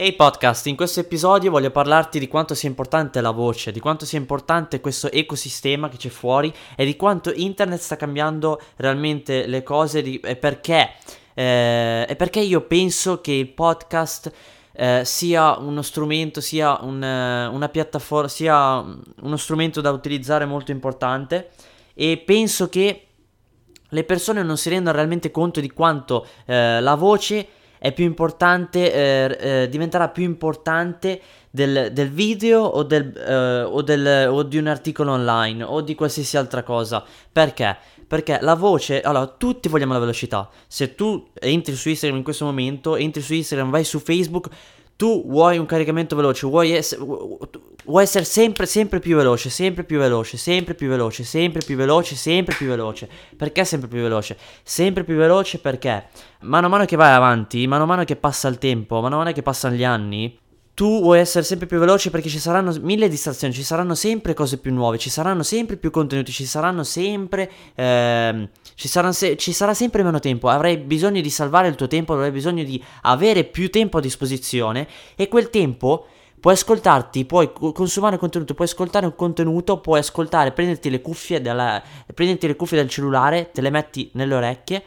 Ehi hey podcast, in questo episodio voglio parlarti di quanto sia importante la voce, di quanto sia importante questo ecosistema che c'è fuori e di quanto internet sta cambiando realmente le cose di, e perché. Eh, perché io penso che il podcast eh, sia uno strumento, sia un, una piattaforma, sia uno strumento da utilizzare molto importante e penso che le persone non si rendano realmente conto di quanto eh, la voce è più importante, eh, eh, diventerà più importante del, del video o, del, eh, o, del, o, di un articolo online o di qualsiasi altra cosa. Perché? Perché la voce, allora tutti vogliamo la velocità. Se tu entri su Instagram in questo momento, entri su Instagram, vai su Facebook, tu vuoi un caricamento veloce, vuoi, ess- vuoi essere sempre, sempre più veloce, sempre più veloce, sempre più veloce, sempre più veloce, sempre più veloce. Perché sempre più veloce? Sempre più veloce perché mano a mano che vai avanti, mano a mano che passa il tempo, mano a mano che passano gli anni, tu vuoi essere sempre più veloce perché ci saranno mille distrazioni, ci saranno sempre cose più nuove, ci saranno sempre più contenuti, ci saranno sempre. Ehm, ci, saranno se- ci, sarà sempre meno tempo. Avrai bisogno di salvare il tuo tempo, avrai bisogno di avere più tempo a disposizione. E quel tempo puoi ascoltarti, puoi consumare contenuto, puoi ascoltare un contenuto, puoi ascoltare, prenderti le cuffie, della, prenderti le cuffie del cellulare, te le metti nelle orecchie.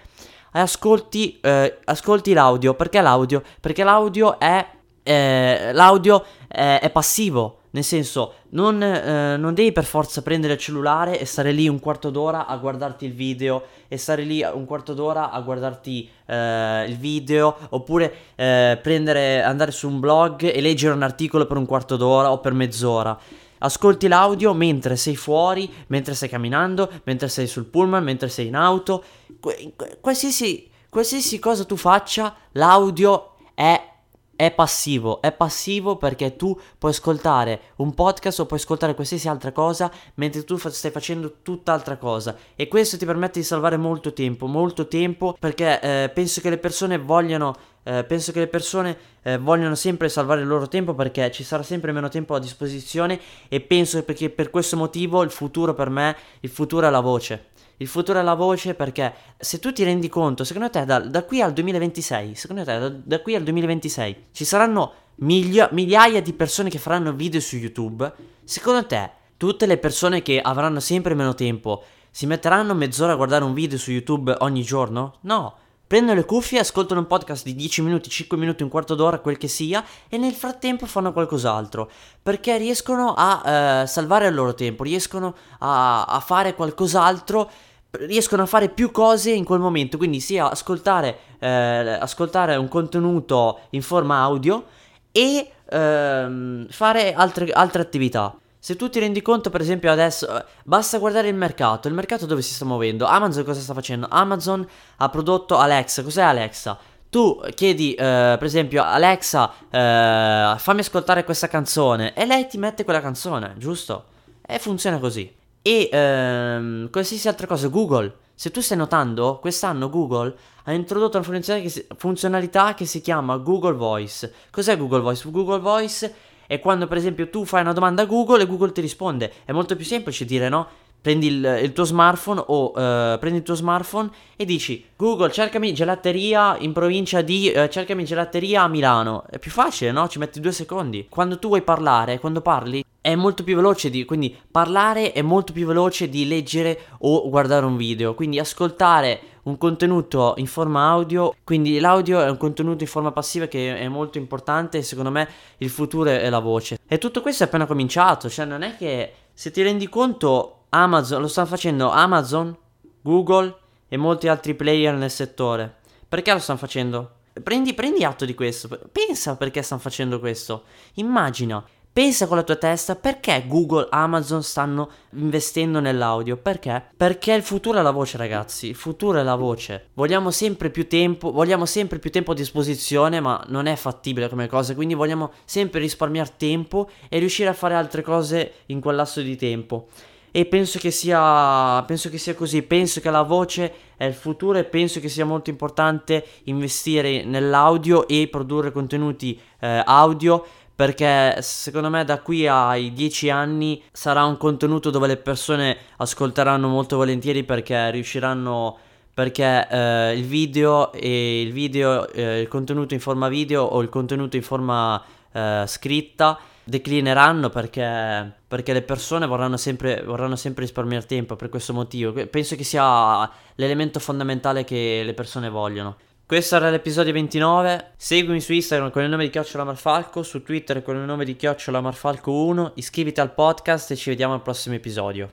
E ascolti, eh, ascolti l'audio. Perché l'audio? Perché l'audio è eh, l'audio è, è, passivo. Nel senso, non, eh, non, devi per forza prendere il cellulare e stare lì un quarto d'ora a guardarti il video e stare lì un quarto d'ora a guardarti eh, il video oppure eh, prendere, andare su un blog e leggere un articolo per un quarto d'ora o per mezz'ora. Ascolti l'audio mentre sei fuori, mentre stai camminando, mentre sei sul pullman, mentre sei in auto. qualsiasi, qualsiasi cosa tu faccia, l'audio è è passivo, è passivo perché tu puoi ascoltare un podcast o puoi ascoltare qualsiasi altra cosa mentre tu stai facendo tutt'altra cosa e questo ti permette di salvare molto tempo, molto tempo perché eh, penso che le persone vogliano eh, penso che le persone eh, vogliono sempre salvare il loro tempo perché ci sarà sempre meno tempo a disposizione e penso che per questo motivo il futuro per me, il futuro è la voce. Il futuro è la voce perché se tu ti rendi conto, secondo te da, da qui al 2026, secondo te da, da qui al 2026 ci saranno miglia, migliaia di persone che faranno video su YouTube, secondo te tutte le persone che avranno sempre meno tempo si metteranno mezz'ora a guardare un video su YouTube ogni giorno? No. Prendono le cuffie, ascoltano un podcast di 10 minuti, 5 minuti, un quarto d'ora, quel che sia, e nel frattempo fanno qualcos'altro. Perché riescono a eh, salvare il loro tempo, riescono a, a fare qualcos'altro riescono a fare più cose in quel momento, quindi sia ascoltare, eh, ascoltare un contenuto in forma audio e ehm, fare altre, altre attività. Se tu ti rendi conto, per esempio, adesso eh, basta guardare il mercato. Il mercato dove si sta muovendo? Amazon cosa sta facendo? Amazon ha prodotto Alexa. Cos'è Alexa? Tu chiedi, eh, per esempio, Alexa, eh, fammi ascoltare questa canzone e lei ti mette quella canzone, giusto? E funziona così. E ehm, qualsiasi altra cosa, Google. Se tu stai notando, quest'anno Google ha introdotto una funzionalità che, si, funzionalità che si chiama Google Voice. Cos'è Google Voice? Google Voice è quando, per esempio, tu fai una domanda a Google e Google ti risponde. È molto più semplice dire no? Prendi il, il tuo smartphone o uh, prendi il tuo smartphone e dici Google cercami gelateria in provincia di uh, cercami gelateria a Milano. È più facile, no? Ci metti due secondi. Quando tu vuoi parlare, quando parli, è molto più veloce di, quindi parlare è molto più veloce di leggere o guardare un video, quindi ascoltare un contenuto in forma audio, quindi l'audio è un contenuto in forma passiva che è molto importante e secondo me il futuro è la voce. E tutto questo è appena cominciato, cioè non è che se ti rendi conto Amazon lo stanno facendo Amazon, Google e molti altri player nel settore. Perché lo stanno facendo? Prendi, prendi atto di questo, pensa perché stanno facendo questo. Immagina Pensa con la tua testa perché Google, Amazon stanno investendo nell'audio. Perché? Perché il futuro è la voce, ragazzi. Il futuro è la voce. Vogliamo sempre più tempo, vogliamo sempre più tempo a disposizione, ma non è fattibile come cosa. Quindi vogliamo sempre risparmiare tempo e riuscire a fare altre cose in quel lasso di tempo. E penso che sia, penso che sia così. Penso che la voce è il futuro e penso che sia molto importante investire nell'audio e produrre contenuti eh, audio perché secondo me da qui ai 10 anni sarà un contenuto dove le persone ascolteranno molto volentieri perché riusciranno perché eh, il video e il video, eh, il contenuto in forma video o il contenuto in forma eh, scritta declineranno perché, perché le persone vorranno sempre, vorranno sempre risparmiare tempo per questo motivo. Penso che sia l'elemento fondamentale che le persone vogliono. Questo era l'episodio 29. Seguimi su Instagram con il nome di Chiocciola Marfalco, su Twitter con il nome di Chiocciola Marfalco 1. Iscriviti al podcast e ci vediamo al prossimo episodio.